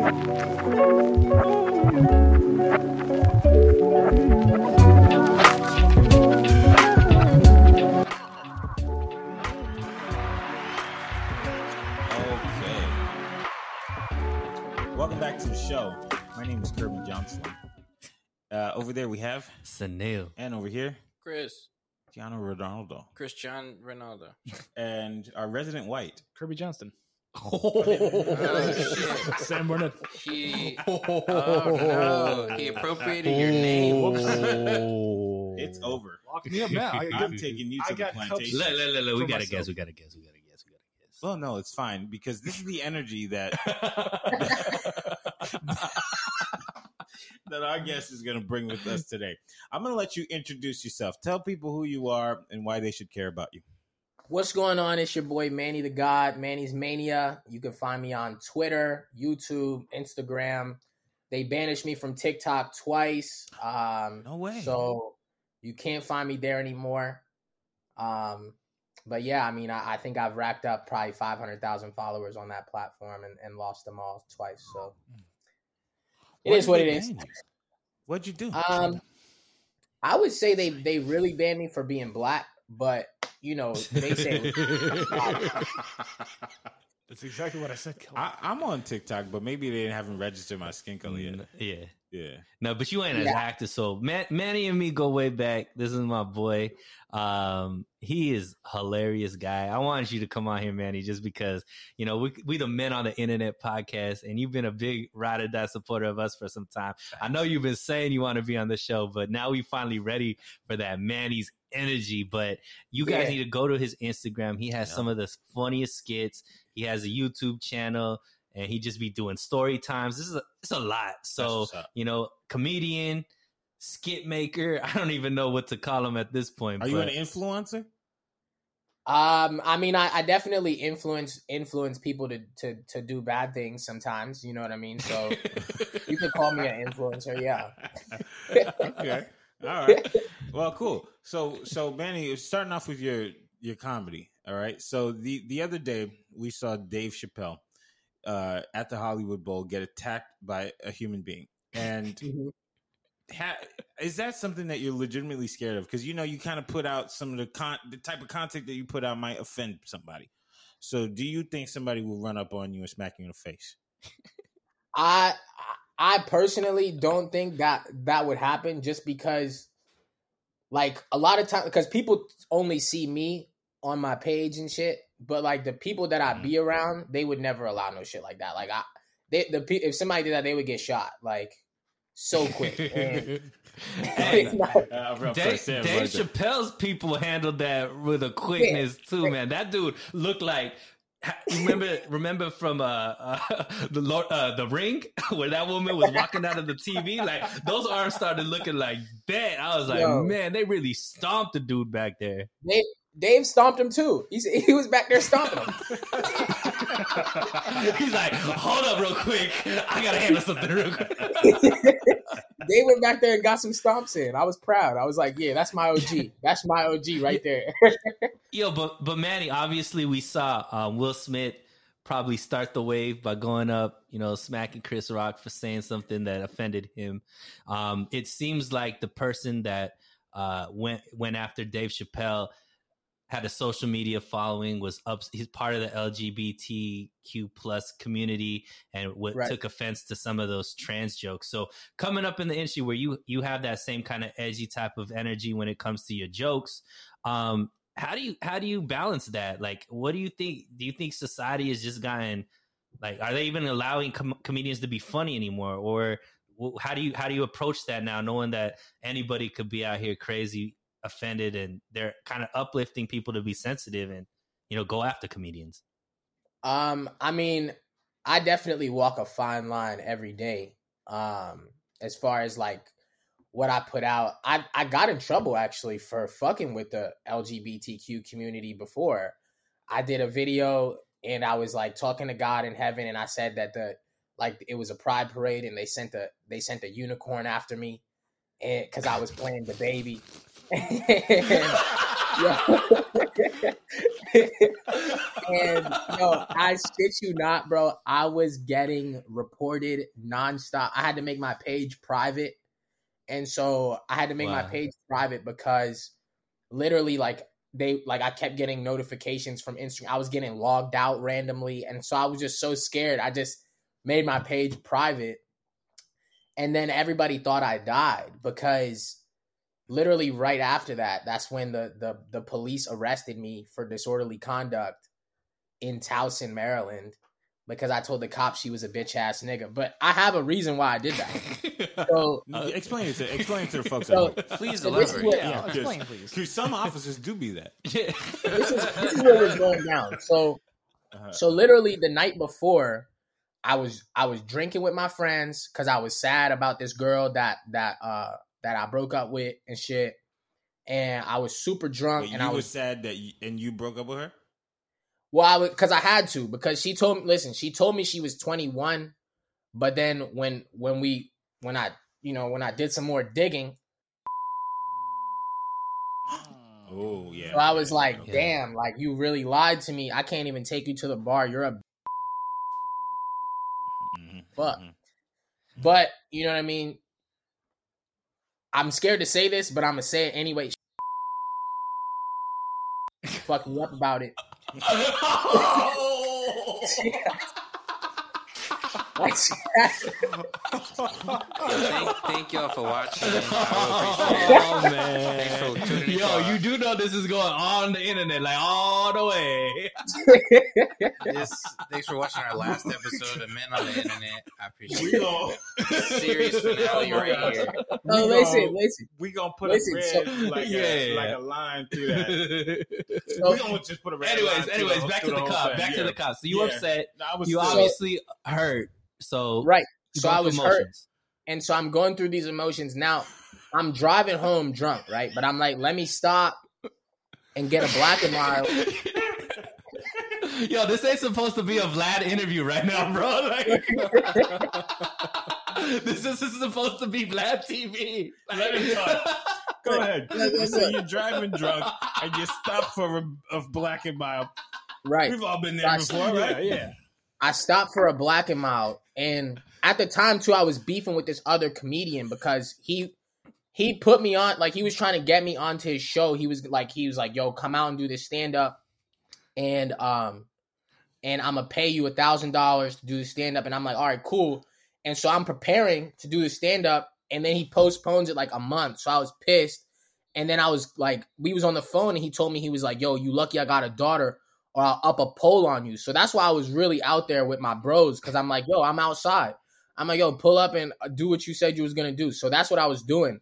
Okay. Welcome back to the show. My name is Kirby Johnson. Uh, over there we have, Sanil. and over here, Chris. Gianno Ronaldo. Cristiano Ronaldo. And our resident white. Kirby Johnston. Oh, shit. Sam Burnett. He, oh, oh no, he appropriated your name. It's over. Lock me up now. I I'm taking you I to the got plantation. Look, look, look, look, we gotta myself. guess. We gotta guess. We gotta guess. We gotta guess. Well, no, it's fine because this is the energy that that our guest is going to bring with us today. I'm going to let you introduce yourself. Tell people who you are and why they should care about you. What's going on? It's your boy Manny ThaGod, Manny's Mania. You can find me on Twitter, YouTube, Instagram. They banished me from TikTok twice. Um, No way. So you can't find me there anymore. Um, but yeah, I mean, I, I think I've racked up probably 500,000 followers on that platform and, and lost them all twice. So it Why is what it is. you? What'd you do? Um, I would say they they really banned me for being black, but you know they say That's exactly what I said. I, I'm on TikTok, but maybe they haven't registered my skin color yet. Yeah. Yeah. No, but you ain't as Yeah. active. So Man- Manny and me go way back. This is my boy. Um, he is hilarious guy. I wanted you to come on here, Manny, just because you know we we the men on the internet podcast, and you've been a big ride or die supporter of us for some time. I know you've been saying you want to be on the show, but now we finally ready for that Manny's energy. But you guys Yeah. need to go to his Instagram. He has Yeah. some of the funniest skits. He has a YouTube channel, and he just be doing story times. This is a, it's a lot. So you know, comedian, skit maker. I don't even know what to call him at this point. Are you an influencer? Um, I mean, I, I definitely influence influence people to, to to do bad things sometimes. You know what I mean? So you could call me an influencer. Yeah. okay. All right. Well, cool. So, so Manny, starting off with your your comedy. All right. So the the other day we saw Dave Chappelle uh, at the Hollywood Bowl get attacked by a human being, and Mhm. ha- is that something that you're legitimately scared of? Because you know you kind of put out some of the con the type of content that you put out might offend somebody. So, do you think somebody will run up on you and smack you in the face? I I personally don't think that that would happen just because like a lot of times, because people only see me on my page and shit but like the people that I be around they would never allow no shit like that like I they the pe- if somebody did that they would get shot like so quick And- Hey, Uh, real Dave, first, Sam, Dave right. Chappelle's people handled that with a quickness too, man. That dude looked like. Remember, remember from uh, uh the Lord, uh, the ring where that woman was walking out of the TV. Like those arms started looking like that. I was like, Yo. man, they really stomped the dude back there. Dave, Dave stomped him too He's, he was back there stomping him He's like, hold up, real quick. I gotta handle something real quick. they went back there and got some stomps in I was proud I was like yeah that's my OG that's my OG right there Yo, but but Manny, obviously we saw um, Will Smith probably start the wave by going up, you know, smacking Chris Rock for saying something that offended him. Um, it seems like the person that uh, went went after Dave Chappelle had a social media following, was up. He's part of the LGBTQ plus community, and what Right. took offense to some of those trans jokes. So coming up in the industry where you you have that same kind of edgy type of energy when it comes to your jokes, um, how do you how do you balance that? Like, what do you think? Do you think society has just gotten like, are they even allowing com- comedians to be funny anymore, or how do you how do you approach that now, knowing that anybody could be out here crazy, offended, and they're kind of uplifting people to be sensitive and you know go after comedians? Um, I mean, I definitely walk a fine line every day. Um, as far as like what I put out, I I got in trouble actually for fucking with the LGBTQ community before. I did a video and I was like talking to God in heaven, and I said that the like it was a pride parade, and they sent a they sent a unicorn after me, because I was playing the baby. and yo, I shit you not, bro. I was getting reported nonstop. I had to make my page private, and so I had to make my page private because literally, like they, like I kept getting notifications from Instagram. I was getting logged out randomly, and so I was just so scared. I just made my page private, and then everybody thought I died because literally right after that, that's when the the the police arrested me for disorderly conduct in Towson, Maryland, because I told the cop she was a bitch ass nigga. But I have a reason why I did that. So explain it to explain it to the folks. So- at home. Please So elaborate. what- Yeah, Yeah, explain, just- please. 'Cause some officers do be that. Yeah. this is this is what was going down. So Uh-huh. so literally the night before, I was I was drinking with my friends because I was sad about this girl that that uh that I broke up with and shit. And I was super drunk Wait, and you I was sad that you, and you broke up with her. Well, I would because I had to because she told me. Listen, she told me she was 21, but then when when we when I you know when I did some more digging, Oh yeah. so I was yeah, like, okay. damn, like you really lied to me. I can't even take you to the bar. You're a Mhm, fuck. mhm. but you know what I mean. I'm scared to say this, but I'm gonna say it anyway. Fuck me up about it. thank, thank y'all for watching. I really appreciate it. Oh man! Thanks for tuning Yo, you do know this is going on the internet, like all the way. This, thanks for watching our last episode of Men on the Internet. I appreciate We it. gon' Series finale right here. no, oh, We listen, listen. we gonna put Listen, a so- red like Yeah. a like a line through that. So- we gonna just put a red line anyways, through anyways, back to through the whole cop. thing, Back to the cop. So you Yeah. upset. No, I was You still- obviously hurt. So Right. So I through was hurt. And so I'm going through these emotions. Now I'm driving home drunk, right? But I'm like, let me stop and get a black and mild. Yo, this ain't supposed to be a Vlad interview right now, bro. Like, this, is, this is supposed to be Vlad TV. Let him talk. Go ahead. So you're driving drunk and you stop for a, a black and mild. Right. We've all been there Right. before, right? Yeah. I stopped for a black and mild. And at the time too, I was beefing with this other comedian because he he put me on like he was trying to get me onto his show. He was like he was like, yo, come out and do this stand up. And um and I'm gonna pay you a thousand dollars to do the stand up. And I'm like, all right, cool. And so I'm preparing to do the stand up, and then he postpones it like a month. So I was pissed. And then I was like, we was on the phone, and he told me he was like, "Yo, you lucky I got a daughter, or I'll up a pole on you." So that's why I was really out there with my bros, because I'm like, "Yo, I'm outside." I'm like, "Yo, pull up and uh, do what you said you was gonna do." So that's what I was doing.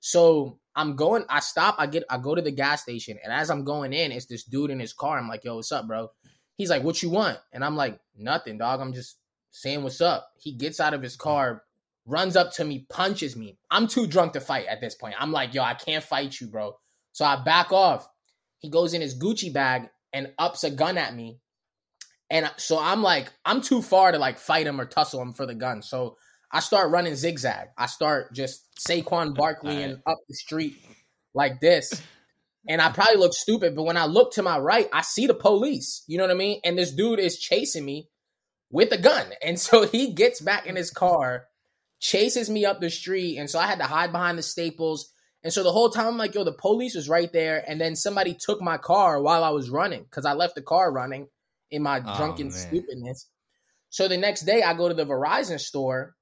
So I'm going. I stop. I get. I go to the gas station, and as I'm going in, it's this dude in his car. I'm like, "Yo, what's up, bro?" He's like, "What you want?" And I'm like, "Nothing, dog. I'm just saying what's up." He gets out of his car, runs up to me, punches me. I'm too drunk to fight at this point. I'm like, "Yo, I can't fight you, bro." So I back off. He goes in his Gucci bag and ups a gun at me. And so I'm like, I'm too far to like fight him or tussle him for the gun. So I start running zigzag. I start just Saquon Barkley and up the street like this. And I probably look stupid, but when I look to my right, I see the police. You know what I mean? And this dude is chasing me with a gun. And so he gets back in his car, chases me up the street. And so I had to hide behind the staples. And so the whole time I'm like, yo, the police was right there, and then somebody took my car while I was running because I left the car running in my Oh, drunken man. stupidness. So the next day I go to the Verizon store,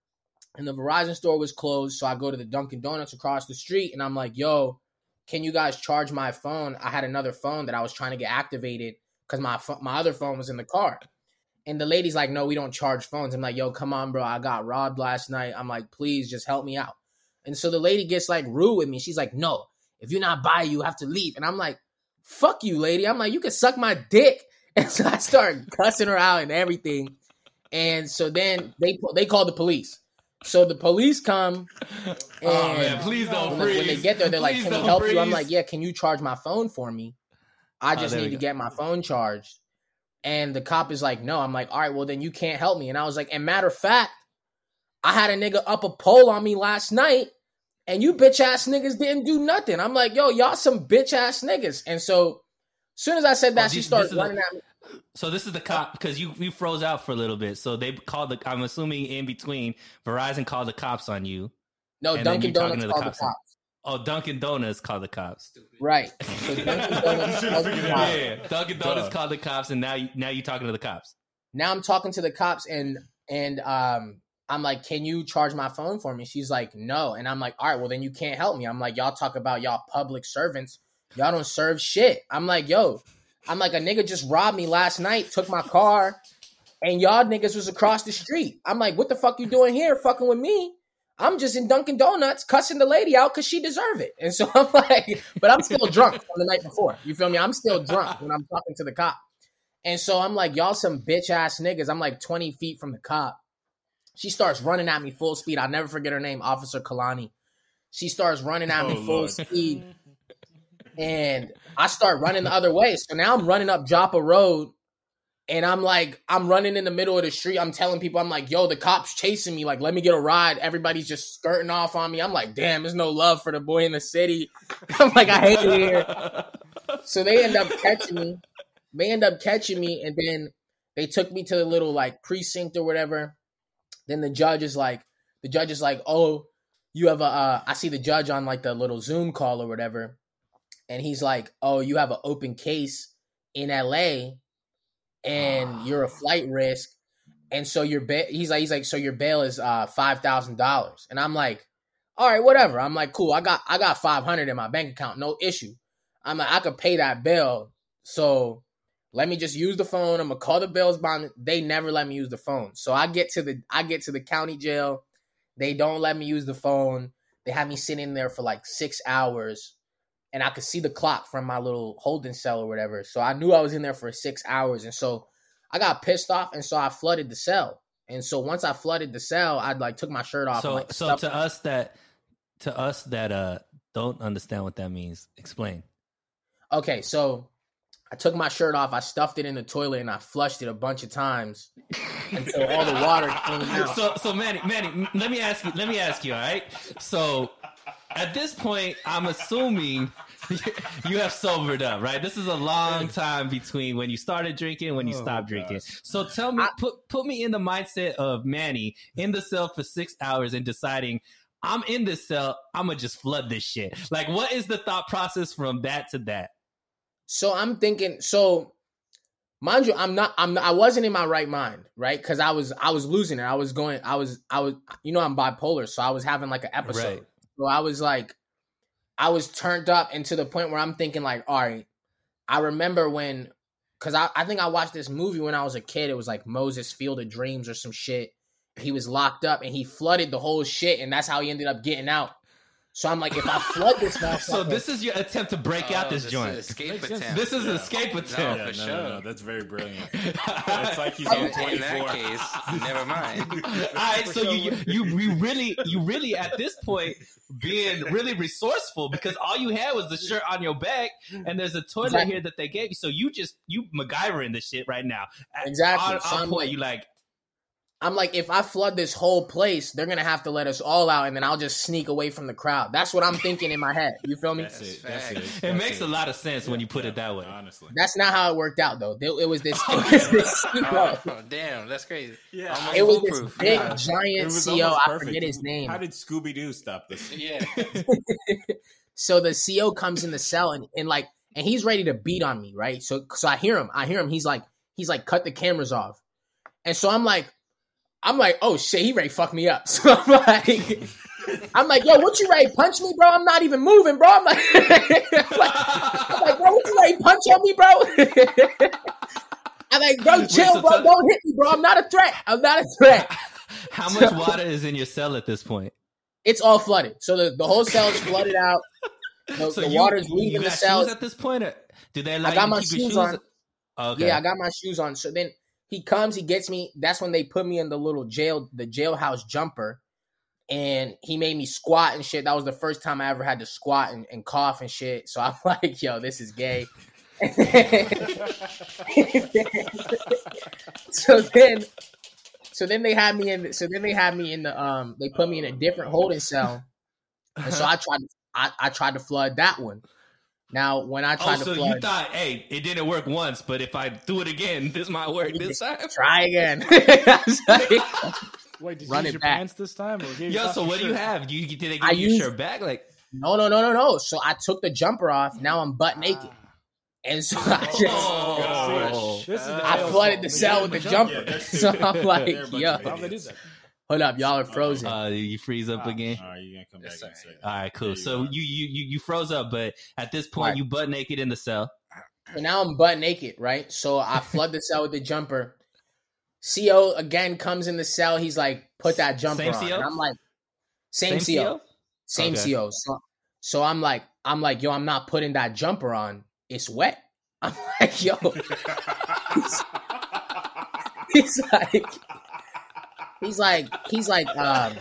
and the Verizon store was closed. So I go to the Dunkin' Donuts across the street, and I'm like, yo, can you guys charge my phone? I had another phone that I was trying to get activated because my my other phone was in the car. And the lady's like, no, we don't charge phones. I'm like, yo, come on, bro. I got robbed last night. I'm like, please just help me out. And so the lady gets like rude with me. She's like, no, if you're not by, you have to leave. And I'm like, fuck you, lady. I'm like, you can suck my dick. And so I start cussing her out and everything. And so then they they call the police. So the police come and Oh man, please don't when, they- when they get there, they're like, "Can we help you?" I'm like, "Yeah, can you charge my phone for me? I Oh, just there need to get my phone charged." And the cop is like, "No." I'm like, "All right, well then you can't help me." And I was like, "And matter of fact, I had a nigga up a pole on me last night, and you bitch ass niggas didn't do nothing." I'm like, "Yo, y'all some bitch ass niggas." And so, as soon as I said that, Oh, she this- started this is a- running at me. So this is the cop because you you froze out for a little bit. So they called the. I'm assuming in between, Verizon called the cops on you. No, Dunkin' Donuts to the called the cops. cops. Oh, Dunkin' Donuts called the cops. Right. So Dunkin' Donuts called the it cops. Yeah, Dunkin' Donuts called the cops, and now you, now you talking to the cops. now I'm talking to the cops and and um I'm like, can you charge my phone for me? She's like, no. And I'm like, all right, well then you can't help me. I'm like, y'all talk about y'all public servants. Y'all don't serve shit. I'm like, yo, I'm like, a nigga just robbed me last night, took my car, and y'all niggas was across the street. I'm like, what the fuck you doing here fucking with me? I'm just in Dunkin' Donuts cussing the lady out because she deserve it. And so I'm like, but I'm still drunk from the night before. You feel me? I'm still drunk when I'm talking to the cop. And so I'm like, y'all some bitch ass niggas. I'm like 20 feet from the cop. She starts running at me full speed. I'll never forget her name, Officer Kalani. She starts running at me Oh, full Lord. speed. And I start running the other way. So now I'm running up Joppa Road. And I'm like, I'm running in the middle of the street. I'm telling people, I'm like, yo, the cops chasing me. Like, let me get a ride. Everybody's just skirting off on me. I'm like, damn, there's no love for the boy in the city. I'm like, I hate it here. So they end up catching me. They end up catching me, and then they took me to the little like precinct or whatever. Then the judge is like, the judge is like, oh, you have a. Uh, I see the judge on like the little Zoom call or whatever, and he's like, oh, you have an open case in L.A. and you're a flight risk, and so your bail. He's like, he's like, so your bail is uh five thousand dollars, and I'm like, all right, whatever. I'm like, cool. I got I got five hundred in my bank account, no issue. I'm like, I could pay that bill. So let me just use the phone. I'm gonna call the bills bond. They never let me use the phone. So I get to the I get to the county jail. They don't let me use the phone. They have me sitting there for like six hours. And I could see the clock from my little holding cell or whatever. So I knew I was in there for six hours. And so I got pissed off and so I flooded the cell. And so once I flooded the cell, I like took my shirt off. So like, so to us that to us that uh don't understand what that means, explain. Okay, so I took my shirt off, I stuffed it in the toilet, and I flushed it a bunch of times until all the water came out. So so Manny Manny, let me ask you. Let me ask you. All right. So at this point, I'm assuming you have sobered up, right? This is a long time between when you started drinking and when you Oh, stopped gosh. drinking. So tell me, put put me in the mindset of Manny in the cell for six hours and deciding. I'm in this cell. I'm gonna just flood this shit. Like, what is the thought process from that to that? So I'm thinking, so mind you, I'm not, I'm, not, I wasn't in my right mind, right? Because I was, I was losing it. I was going, I was, I was, you know, I'm bipolar, so I was having like an episode. Right. So I was like, I was turned up, and to the point where I'm thinking, like, all right, I remember when, because I, I think I watched this movie when I was a kid. It was like Moses Field of Dreams or some shit. He was locked up and he flooded the whole shit, and that's how he ended up getting out. So I'm like, if I flood this motherfucker, So this is your attempt to break out Oh, this joint. an Escape attempt. This is an escape No, attempt. Yeah, for no, sure. no, no, that's very brilliant. It's like he's on in, in that case, never mind. All right, so you, you you really you really at this point being really resourceful because all you had was the shirt on your back and there's a toilet Exactly. here that they gave you. So you just you MacGyvering the shit right now. Exactly. On, So on I'm point, like- you like I'm like, if I flood this whole place, they're gonna have to let us all out, and then I'll just sneak away from the crowd. That's what I'm thinking in my head. You feel me? That's it. That's it. It That's it makes a lot of sense when you put Yeah, it that way. Honestly. That's not how it worked out, though. It, it was this. It was this, Oh, damn, that's crazy. Yeah, Almost it was this big Yeah. Giant was CO. I forget his name. How did Scooby Doo stop this? Yeah. so the CO comes in the cell and, and like and he's ready to beat on me, right? So so I hear him. I hear him. He's like he's like cut the cameras off. And so I'm like I'm like, oh shit, he ready fuck me up. So I'm like I'm like, yo, what you ready punch me, bro? I'm not even moving, bro. I'm like, I'm like, I'm like bro, what you ready punch on me, bro? I'm like, bro, chill, bro. Don't hit me, bro. I'm not a threat. I'm not a threat. How much water is in your cell at this point? It's all flooded. So the, the whole cell is flooded out. The, So the you, water's you leaving the got cell. shoes at this point? Or do they allow I got you my keep your shoes shoes? on. Oh, okay. Yeah, I got my shoes on. So then he comes, he gets me. That's when they put me in the little jail, the jailhouse jumper. And he made me squat and shit. That was the first time I ever had to squat and, and cough and shit. So I'm like, yo, this is gay. so then so then they had me in so then they had me in the um they put me in a different holding cell. And so I tried to I, I tried to flood that one. Now when I Oh, so to flood you thought, hey, it didn't work once, but if I do it again, this might work this time. try again. I was like, Wait, did you Run use it your back. pants this time? Or gave Yo, so your what do you shirt? have? You did they give I you your used- shirt back? Like, no, no, no, no, no. So I took the jumper off. Now I'm butt ah. naked. And so I oh, just oh, oh, oh, This is I flooded the cell with the jumper. they're so I'm like, They're a bunch yo, of Why would they do that? hold up, y'all are frozen. uh, you freeze up Ah, again. All right, you're gonna come back in a. All right, cool. You So go. you, you you you froze up, but at this point Right. you butt naked in the cell. So now I'm butt naked, right? So I flood the cell with the jumper. CO again comes in the cell. He's like, put that jumper Same on. CO? And I'm like, same, CO. Same Okay. CO. So, so I'm like, I'm like, yo, I'm not putting that jumper on. It's wet. I'm like, yo. he's like, he's like, he's like, um,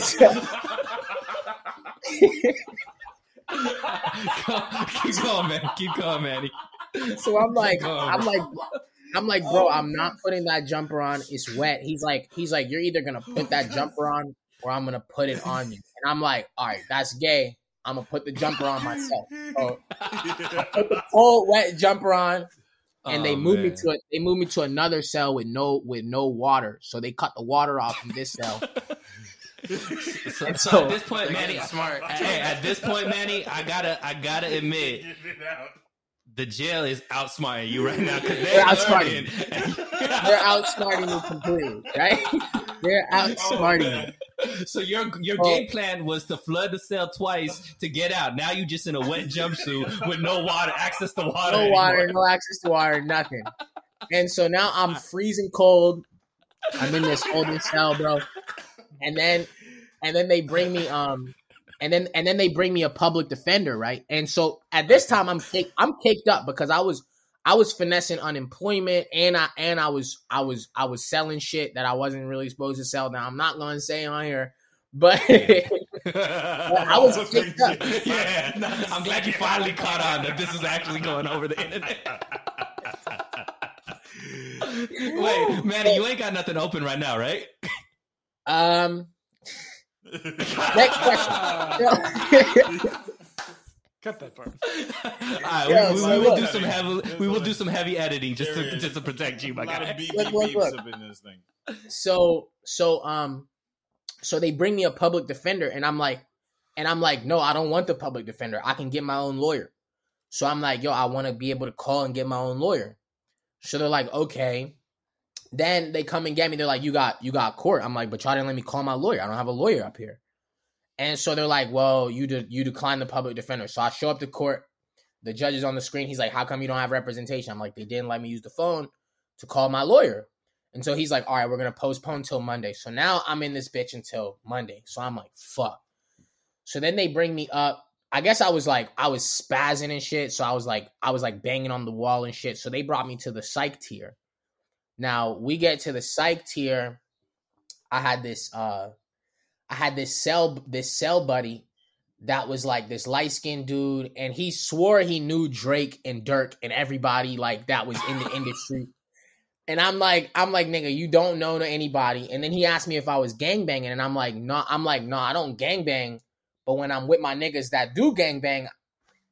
so, Keep going, man. Keep going, Manny. so I'm like, Go. I'm like, I'm like, bro, I'm not putting that jumper on. It's wet. He's like, he's like, you're either gonna put that jumper on or I'm gonna put it on you. And I'm like, all right, that's gay. I'm gonna put the jumper on myself. So I put the cold wet jumper on, and they Oh, moved me to a, they moved me to another cell with no with no water. So they cut the water off from this cell. So, so so- at this point, They're Manny, smart. Hey, at this point, Manny, I gotta, I gotta admit, the jail is outsmarting you right now because They're they're outsmarting outsmarting. They're outsmarting you completely, right? They're outsmarting me. So your your Oh. game plan was to flood the cell twice to get out. Now you're just in a wet jumpsuit with no water, access to water. no water, anymore. no access to water, nothing. And so now I'm freezing cold. I'm in this holding cell, bro. And then and then they bring me um and then and then they bring me a public defender, right? And so at this time I'm cake, I'm caked up because I was I was finessing unemployment and I and I was I was I was selling shit that I wasn't really supposed to sell. Now I'm not going to say on here, but I was caked up. yeah, no, I'm glad you finally caught on that this is actually going over the internet. Wait, Manny, you ain't got nothing open right now, right? um next question. Cut that part. All right, Yeah, we, we, we will look. do some heavy, we will do some heavy editing just to just to protect you, my guy. beep, Look, look, look. so so um so they bring me a public defender and i'm like and i'm like no i don't want the public defender. I can get my own lawyer. So i'm like yo i want to be able to call and get my own lawyer. So they're like okay. Then they come and get me. They're like you got you got court. I'm like but y'all didn't let me call my lawyer. I don't have a lawyer up here and so they're like well you de- you decline the public defender so i show up to court the judge is on the screen he's like how come you don't have representation i'm like they didn't let me use the phone to call my lawyer and so he's like, all right, we're going to postpone till Monday. So now I'm in this bitch until Monday. So I'm like, fuck. So then they bring me up. I guess I was like, I was spazzing and shit. So I was like, I was like banging on the wall and shit. So they brought me to the psych tier. Now we get to the psych tier. I had this, uh, I had this cell, this cell buddy that was like this light skinned dude. And he swore he knew Drake and Durk and everybody like that was in the industry. And I'm like, I'm like, nigga, you don't know to anybody. And then he asked me if I was gangbanging, and I'm like, no, I'm like, no, I don't gangbang. But when I'm with my niggas that do gangbang,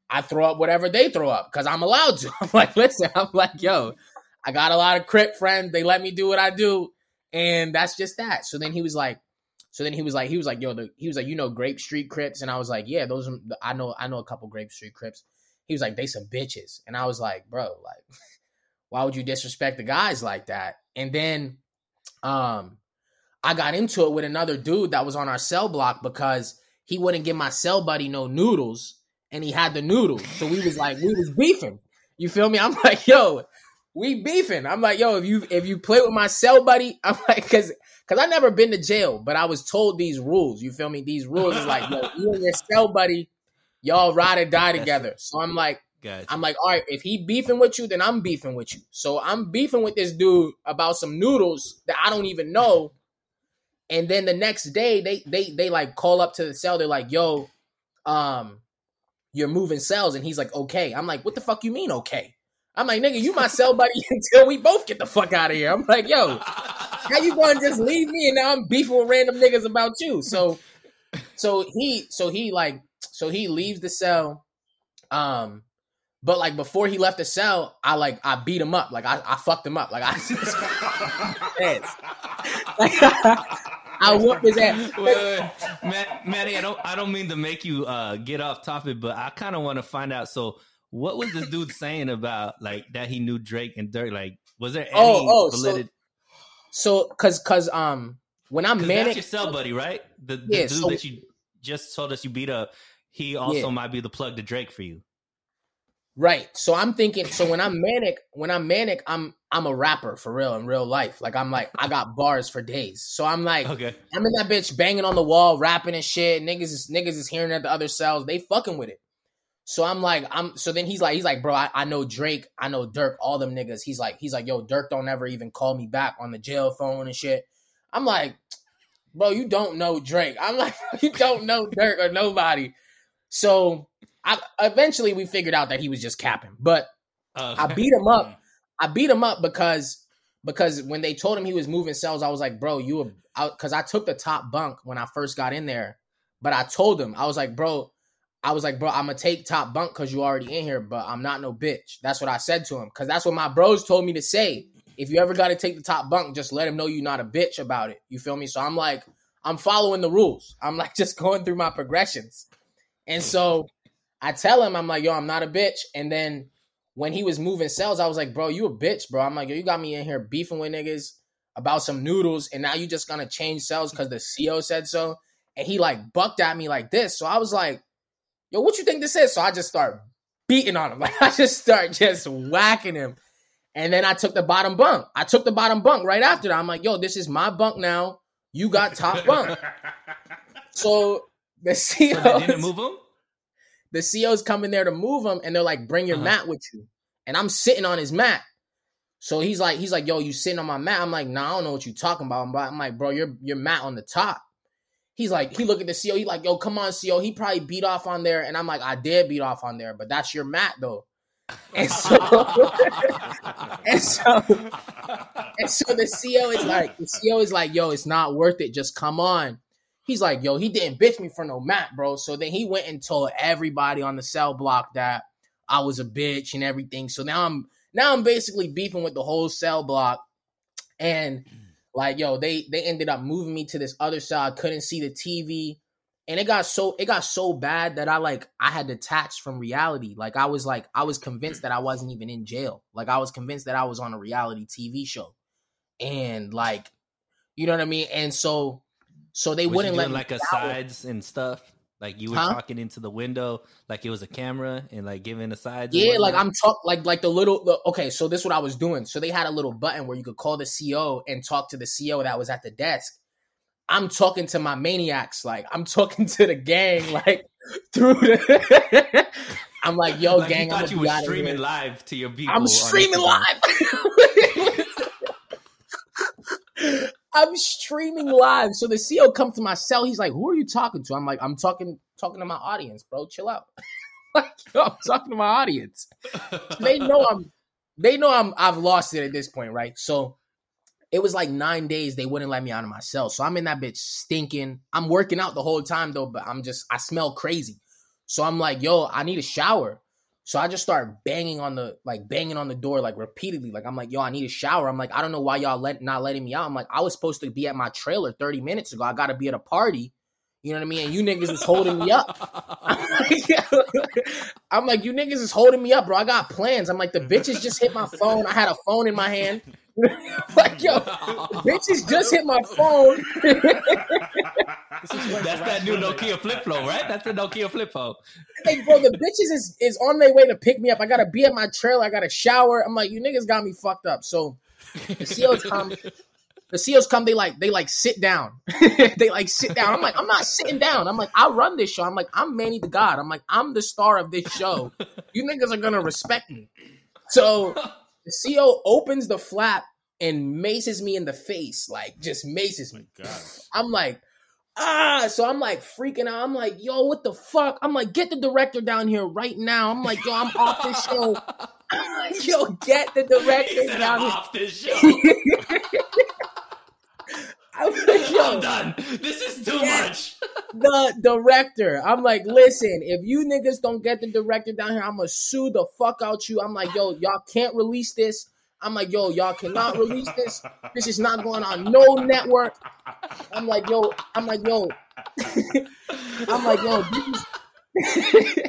I throw up whatever they throw up because I'm allowed to. I'm like, listen, I'm like, yo, I got a lot of crip friends. They let me do what I do. and that's just that. So then he was like, so then he was like, he was like, yo, the, he was like, you know, Grape Street Crips, and I was like, yeah, those are, I know, I know a couple Grape Street Crips. He was like, they some bitches, and I was like, bro, like, why would you disrespect the guys like that? And then, um, I got into it with another dude that was on our cell block because he wouldn't give my cell buddy no noodles, and he had the noodles, so we was like, we was beefing. You feel me? I'm like, yo, we beefing. I'm like, yo, if you if you play with my cell buddy, I'm like, cause cause I never been to jail, but I was told these rules. You feel me? These rules is like, yo, you and your cell buddy, y'all ride or die together. So I'm like, Gotcha. I'm like, all right, if he beefing with you, then I'm beefing with you. So I'm beefing with this dude about some noodles that I don't even know. And then the next day, they they they like call up to the cell. They're like, yo, um, you're moving cells, and he's like, okay. I'm like, what the fuck you mean, okay? I'm like, nigga, you my cell buddy until we both get the fuck out of here. I'm like, yo, how you gonna just leave me and now I'm beefing with random niggas about you? So, so he, so he like, so he leaves the cell. Um, but like before he left the cell, I like I beat him up, like I, I fucked him up, like I, I whooped his ass. Wait, Man, I don't, I don't mean to make you uh, get off topic, but I kind of want to find out. So, what was this dude saying about like that he knew Drake and Durk? Like, was there any Oh, oh, so- validity? So, cause, cause, um, when I'm manic, that's your cell buddy, right? The, the Yeah, dude so- that you just told us you beat up. He also Yeah. might be the plug to Drake for you. Right. So I'm thinking. So when I'm manic, when I'm manic, I'm I'm a rapper for real in real life. Like I'm like I got bars for days. So I'm like Okay. I'm in that bitch banging on the wall, rapping and shit. Niggas is niggas is hearing at the other cells. They fucking with it. So I'm like I'm. So then he's like he's like bro, I, I know Drake, I know Durk, all them niggas. He's like he's like yo, Durk don't ever even call me back on the jail phone and shit. I'm like, bro, you don't know Drake. I'm like you don't know Dirk or nobody. So I eventually we figured out that he was just capping, but. Uh, I beat him up. I beat him up because because when they told him he was moving cells, I was like, bro, you because I took the top bunk when I first got in there. But I told him, I was like, bro, I was like, bro, I'm gonna take top bunk because you already in here, but I'm not no bitch. That's what I said to him because that's what my bros told me to say. If you ever got to take the top bunk, just let him know you're not a bitch about it. You feel me? So I'm like, I'm following the rules. I'm like just going through my progressions, and so I tell him, I'm like, yo, I'm not a bitch, and then when he was moving cells, I was like, bro, you a bitch, bro. I'm like, yo, you got me in here beefing with niggas about some noodles, and now you just gonna change cells because the CO said so. And he like bucked at me like this. So I was like, yo, what you think this is? So I just start beating on him. Like I just start just whacking him. And then I took the bottom bunk. I took the bottom bunk right after that. I'm like, yo, this is my bunk now. You got top bunk. So the CO so didn't move him. the CO's coming there to move him, and they're like, "Bring your Uh-huh. mat with you." And I'm sitting on his mat. So he's like, he's like, "Yo, you sitting on my mat?" I'm like, "Nah, I don't know what you talking about." I'm like, "Bro, your your mat on the top." He's like, he look at the CO. He like, "Yo, come on, CO." He probably beat off on there, and I'm like, "I did beat off on there, but that's your mat though." And so, and so, and so the CO is like, the CO is like, "Yo, it's not worth it. Just come on." He's like, yo, he didn't bitch me for no mat, bro. So then he went and told everybody on the cell block that I was a bitch and everything. So now I'm now I'm basically beefing with the whole cell block. And like, yo, they they ended up moving me to this other. I couldn't see the TV. And it got so it got so bad that I like I had detached from reality. Like I was like I was convinced that I wasn't even in jail. Like I was convinced that I was on a reality TV show. And like, you know what I mean? And so so they Was wouldn't let me like a sides and stuff. Like you were Huh? talking into the window, like it was a camera, and like giving the sides. Yeah, like? I'm talk like like the little the, okay, so this is what I was doing. So they had a little button where you could call the CO and talk to the CO that was at the desk. I'm talking to my maniacs, like I'm talking to the gang, like through the I'm like, yo, Like, gang, you I'm thought you were streaming live to your people. I'm streaming live. I'm streaming live. So the CO comes to my cell. He's like, "Who are you talking to?" I'm like, "I'm talking talking to my audience, bro. Chill out." like, yo, I'm talking to my audience. They know I'm. They know I'm. I've lost it at this point, right? So it was like nine days. They wouldn't let me out of my cell. So I'm in that bitch stinking. I'm working out the whole time though, but I'm just. I smell crazy. So I'm like, "Yo, I need a shower." So I just start banging on the like banging on the door like repeatedly. Like I'm like, yo, I need a shower. I'm like, I don't know why y'all let not letting me out. I'm like, I was supposed to be at my trailer 30 minutes ago. I gotta be at a party. You know what I mean? And you niggas is holding me up. I'm like, you niggas is holding me up, bro. I got plans. I'm like, the bitches just hit my phone. I had a phone in my hand. like, yo, bitches just hit my phone. That's that new Nokia flip phone, right? That's the Nokia flip phone. Hey, bro, the bitches is, is on their way to pick me up. I gotta be at my trailer. I gotta shower. I'm like, you niggas got me fucked up. So the COs come. The COs come. They like they like sit down. they like sit down. I'm like, I'm not sitting down. I'm like, I run this show. I'm like, I'm Manny ThaGod. I'm like, I'm the star of this show. You niggas are gonna respect me. So the CO opens the flap and maces me in the face, like just maces me. God. I'm like, ah. So I'm like freaking out. I'm like, yo, what the fuck? I'm like, get the director down here right now. I'm like, yo, I'm off this show. I'm like, yo, get the He director said, down I'm here. off this show. I'm like, yo, I'm done. This is too much. the director. I'm like, listen, if you niggas don't get the director down here, I'm gonna sue the fuck out you. I'm like, yo, y'all can't release this. I'm like, yo, y'all cannot release this. This is not going on no network. I'm like, yo, I'm like, yo, I'm like, yo,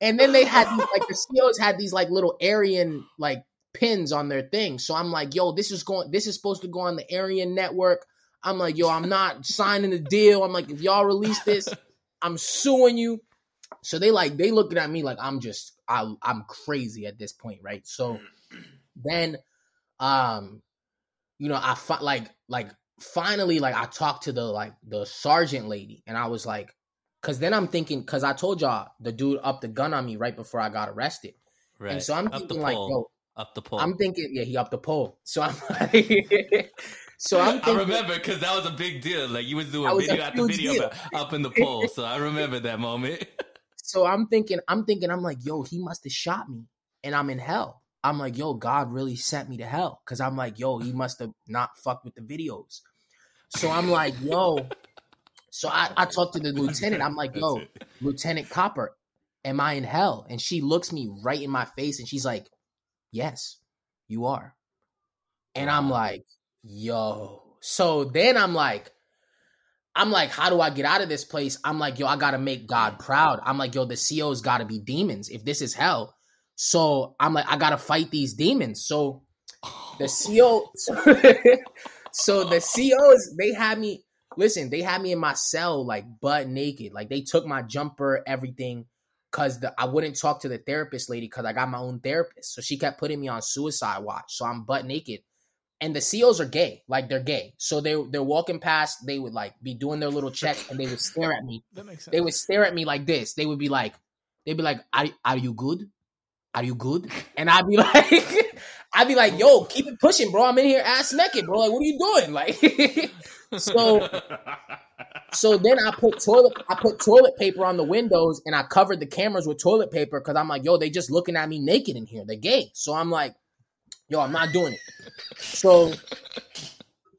and then they had these like the COs had these like little Aryan like pins on their thing. So I'm like, yo, this is going this is supposed to go on the Aryan network. I'm like, yo, I'm not signing the deal. I'm like, if y'all release this, I'm suing you. So they like they looking at me like I'm just I I'm crazy at this point, right? So then um you know, I fi- like like finally like I talked to the like the sergeant lady and I was like cuz then I'm thinking cuz I told y'all the dude upped the gun on me right before I got arrested. Right. And so I'm Up thinking like, yo, Up the pole. I'm thinking yeah, he upped the pole. So I'm like So I'm I remember because that was a big deal. Like you was doing was video after video deal. up in the pole. So I remember that moment. So I'm thinking, I'm thinking, I'm like, yo, he must have shot me and I'm in hell. I'm like, yo, God really sent me to hell. Cause I'm like, yo, he must have not fucked with the videos. So I'm like, yo. So I, I talked to the lieutenant. I'm like, yo. Lieutenant Copper, am I in hell? And she looks me right in my face and she's like, yes, you are. And I'm like, yo. So then I'm like, I'm like, how do I get out of this place? I'm like, yo, I gotta make God proud. I'm like, yo, the CO's gotta be demons if this is hell. So I'm like, I gotta fight these demons. So the oh. CO, so the COs, they had me, listen, they had me in my cell like butt naked. Like they took my jumper, everything, cause the, I wouldn't talk to the therapist lady because I got my own therapist. So she kept putting me on suicide watch. So I'm butt naked and the COs are gay, like they're gay. So they they're walking past, they would like be doing their little check, and they would stare at me. That makes sense. They would stare at me like this. They would be like, they'd be like, "Are are you good? Are you good?" And I'd be like, I'd be like, "Yo, keep it pushing, bro. I'm in here ass naked, bro. Like, what are you doing?" Like, so so then I put toilet I put toilet paper on the windows and I covered the cameras with toilet paper because I'm like, yo, they just looking at me naked in here. They're gay. So I'm like, yo, I'm not doing it. So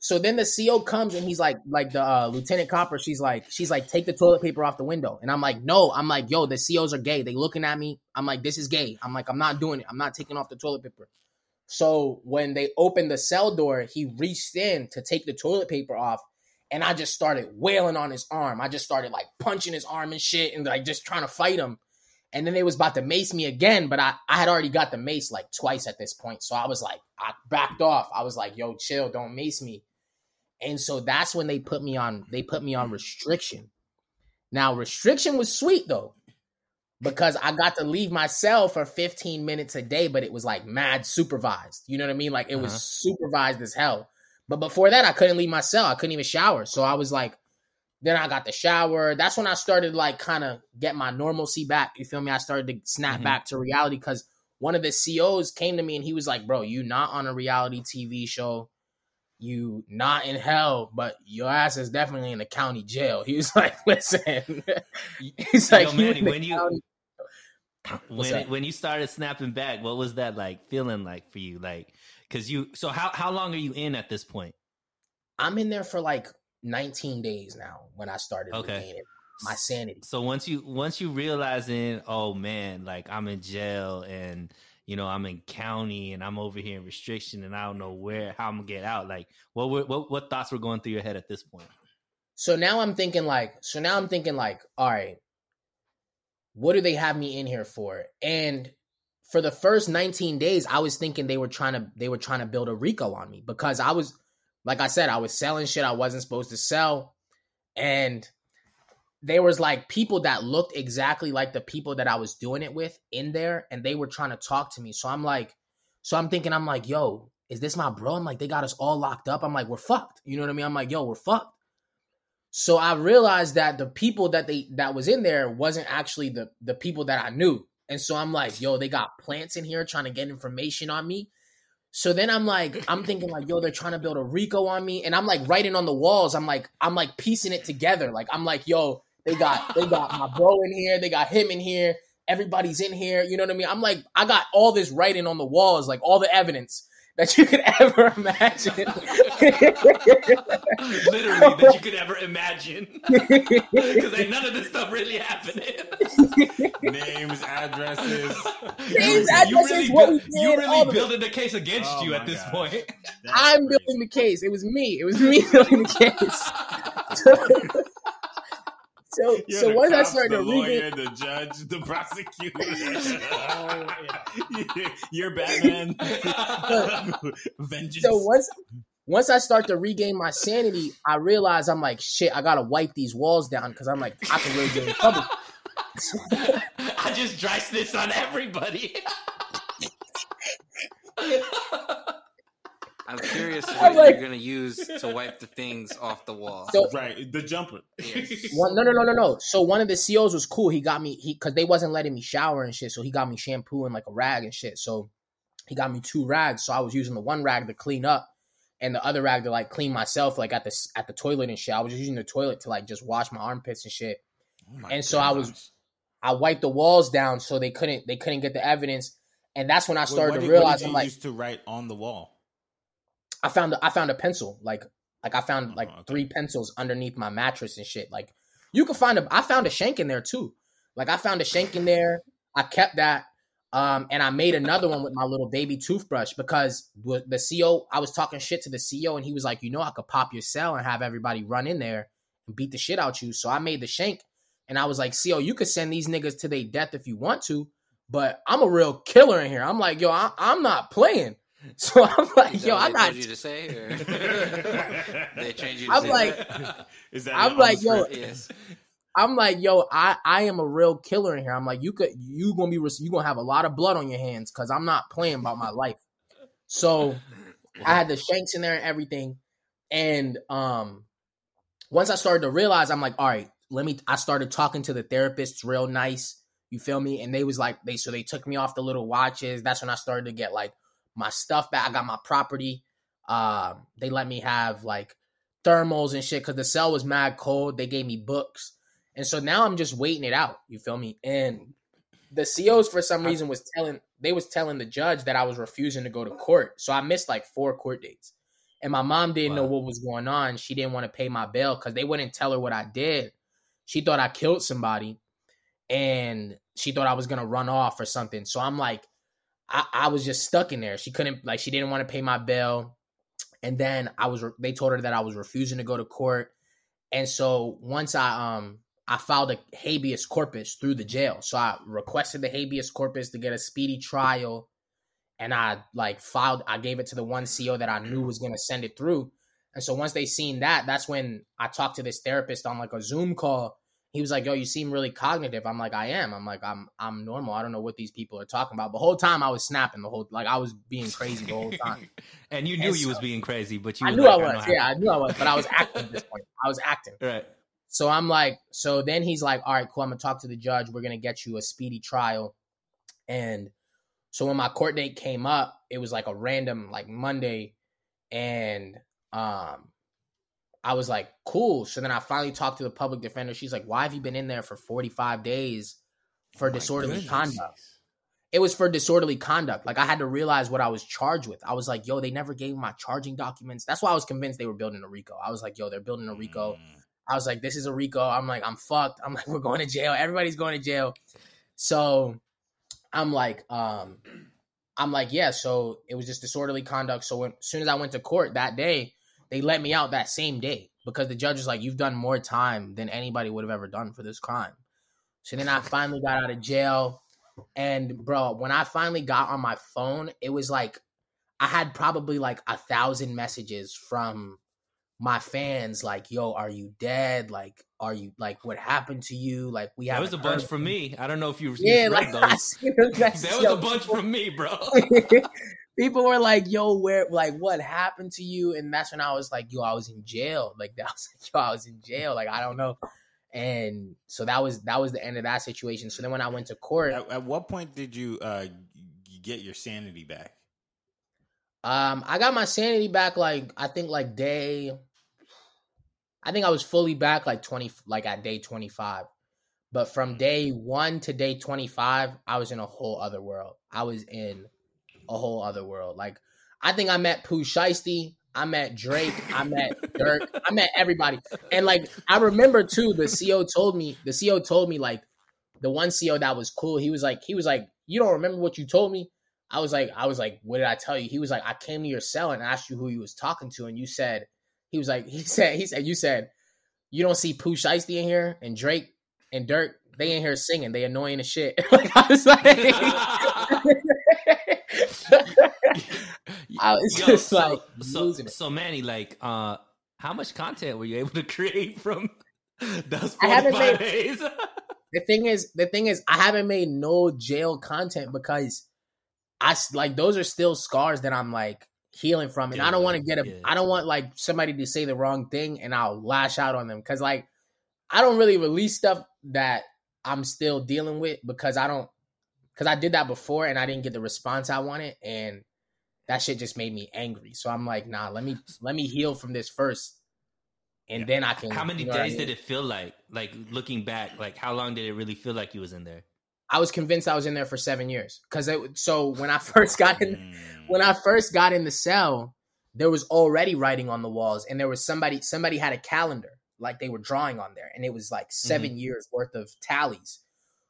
so then the CO comes and he's like, like the uh, Lieutenant Copper, she's like, she's like, take the toilet paper off the window. And I'm like, no, I'm like, yo, the COs are gay. They looking at me. I'm like, this is gay. I'm like, I'm not doing it. I'm not taking off the toilet paper. So when they opened the cell door, he reached in to take the toilet paper off, and I just started wailing on his arm. I just started like punching his arm and shit, and like just trying to fight him. And then they was about to mace me again, but I, I had already got the mace like twice at this point. So I was like, I backed off. I was like, yo, chill, don't mace me. And so that's when they put me on, they put me on restriction. Now, restriction was sweet though, because I got to leave my cell for 15 minutes a day, but it was like mad supervised. You know what I mean? Like it was Uh-huh. supervised as hell. But before that, I couldn't leave my cell. I couldn't even shower. So I was like, then I got the shower. That's when I started like kind of get my normalcy back. You feel me? I started to snap Mhm. back to reality because one of the COs came to me and he was like, "Bro, you not on a reality TV show. You not in hell, but your ass is definitely in the county jail." He was like, "Listen." He's like, "You Manny, when you- county when it, when you started snapping back, what was that like feeling like for you? Like, cause you. So how how long are you in at this point? I'm in there for like 19 days now when I started Okay. my sanity. So once you once you realizing, oh man, like I'm in jail and you know I'm in county and I'm over here in restriction and I don't know where how I'm gonna get out. Like what were, what what thoughts were going through your head at this point? So now I'm thinking like, so now I'm thinking like, all right, what do they have me in here for? And for the first 19 days, I was thinking they were trying to they were trying to build a RICO on me because I was, like I said, I was selling shit I wasn't supposed to sell, and there was like people that looked exactly like the people that I was doing it with in there, and they were trying to talk to me. So I'm like, so I'm thinking, I'm like, yo, is this my bro? I'm like, they got us all locked up. I'm like, we're fucked. You know what I mean? I'm like, yo, we're fucked. So I realized that the people that they that was in there wasn't actually the the people that I knew. And so I'm like, yo, they got plants in here trying to get information on me. So then I'm like, I'm thinking like, yo, they're trying to build a RICO on me, and I'm like writing on the walls. I'm like, I'm like piecing it together. Like I'm like, yo, they got they got my bro in here, they got him in here, everybody's in here. You know what I mean? I'm like, I got all this writing on the walls, like all the evidence that you could ever imagine. Literally that you could ever imagine. Because ain't none of this stuff really happened. Names, addresses. Names, you addresses, really, what we build- you really of it. building the case against Oh you at this gosh. point. That's I'm crazy. building the case. It was me. It was me building the case. So, You're so once I cops, started the to read lawyer, the judge, the prosecutor. Oh, You're Batman. Vengeance. so once once I start to regain my sanity, I realize I'm like, shit, I gotta wipe these walls down because I'm like, I can really get in trouble. I just dry this on everybody. I'm curious what I'm like- you're gonna use to wipe the things off the wall. So right, the jumper. Yes. one, no, no, no, no, no. So one of the COs was cool. He got me he because they wasn't letting me shower and shit. So he got me shampoo and like a rag and shit. So he got me two rags. So I was using the one rag to clean up and the other rag to like clean myself, like at the at the toilet and shit. I was just using the toilet to like just wash my armpits and shit. Oh my And so I was- I wiped the walls down so they couldn't they couldn't get the evidence. And that's when I Wait, started what to did- what realize did I'm like used to write on the wall. I found I found a pencil like like I found Oh, like okay. three pencils underneath my mattress and shit. Like you could find a I found a shank in there too. Like I found a shank in there. I kept that. Um, and I made another one with my little baby toothbrush because the CO, I was talking shit to the CO and he was like, you know, I could pop your cell and have everybody run in there and beat the shit out you. So I made the shank and I was like, CO, you could send these niggas to their death if you want to, but I'm a real killer in here. I'm like, yo, I, I'm not playing. So I'm like, yo, I'm not. told you to say, or they changed you to I'm say like- that? Is that I'm like, yo, yes. I'm like, yo, I I am a real killer in here. I'm like, you could you gonna be res- you gonna have a lot of blood on your hands because I'm not playing about my life. So I had the shanks in there and everything, and um, once I started to realize, I'm like, all right, let me. I started talking to the therapists real nice. You feel me? And they was like, they so they took me off the little watches. That's when I started to get like my stuff back. I got my property. Um, they let me have like thermals and shit because the cell was mad cold. They gave me books. And so now I'm just waiting it out. You feel me? And the COs for some reason was telling they was telling the judge that I was refusing to go to court. So I missed like four court dates. And my mom didn't know what was going on. She didn't want to pay my bail because they wouldn't tell her what I did. She thought I killed somebody and she thought I was gonna run off or something. So I'm like, I, I was just stuck in there. She couldn't like she didn't want to pay my bail. And then I was they told her that I was refusing to go to court. And so once I um I filed a habeas corpus through the jail. So I requested the habeas corpus to get a speedy trial. And I like filed, I gave it to the one CO that I knew was gonna send it through. And so once they seen that, that's when I talked to this therapist on like a Zoom call. He was like, "Yo, you seem really cognitive." I'm like, "I am." I'm like, "I'm I'm normal. I don't know what these people are talking about." The whole time I was snapping. The whole like I was being crazy the whole time. and you knew And you was being crazy, but you I knew like, I was. how- Yeah, I knew I was, but I was acting at this point. I was acting. Right. So I'm like, so then he's like, all right, cool. I'm gonna talk to the judge. We're gonna get you a speedy trial. And so when my court date came up, it was like a random like Monday, and um, I was like, cool. So then I finally talked to the public defender. She's like, why have you been in there for 45 days for Oh disorderly goodness. conduct? It was for disorderly conduct. Like I had to realize what I was charged with. I was like, yo, they never gave me my charging documents. That's why I was convinced they were building a RICO. I was like, yo, they're building a RICO. Mm. I was like, this is a RICO. I'm like, I'm fucked. I'm like, we're going to jail. Everybody's going to jail. So I'm like, um, I'm like, yeah. So it was just disorderly conduct. So when, as soon as I went to court that day, they let me out that same day because the judge was like, you've done more time than anybody would have ever done for this crime. So then I finally got out of jail. And bro, when I finally got on my phone, it was like I had probably like a thousand messages from my fans, like, "Yo, are you dead? Like, are you like what happened to you? Like, we That have was a bunch from me. I don't know if you Yeah, like those. see those messages. That was Yo, a bunch from me, bro. People were like, "Yo, where? Like, what happened to you?" And that's when I was like, "Yo, I was in jail." Like, that was like, "Yo, I was in jail." Like, I don't know. And so that was that was the end of that situation. So then when I went to court, At, at what point did you uh, get your sanity back? Um, I got my sanity back like I think like day. I think I was fully back like twenty, like at day twenty five, but from day one to day twenty five, I was in a whole other world. I was in a whole other world. Like I think I met Pooh Shiesty, I met Drake, I met Durk, I met everybody, and like I remember too. The CO told me, the CO told me like the one CO that was cool. He was like, he was like, you don't remember what you told me. I was like, I was like, what did I tell you? He was like, I came to your cell and asked you who you was talking to, and you said, he was like, he said, he said, you said, you don't see Pooh Shiesty in here and Drake and Durk, they in here singing, they annoying as shit. like I was like, I was Yo, just so, like so, so Manny, like, uh, how much content were you able to create from those I haven't 45 made- days? the thing is the thing is i haven't made no jail content because I like those are still scars that i'm like healing from and i don't want to get a. Yeah. I don't want like somebody to say the wrong thing and i'll lash out on them because like i don't really release stuff that i'm still dealing with because i don't because i did that before and i didn't get the response i wanted and that shit just made me angry so i'm like nah let me let me heal from this first and then i can How many you know what I days mean? did it feel like? Like looking back, like how long did it really feel like you was in there? I was convinced I was in there for seven years. Cause it, so when I first got in, Mm. when I first got in the cell, there was already writing on the walls, and there was somebody somebody had a calendar, like they were drawing on there, and it was like 7 years worth of tallies.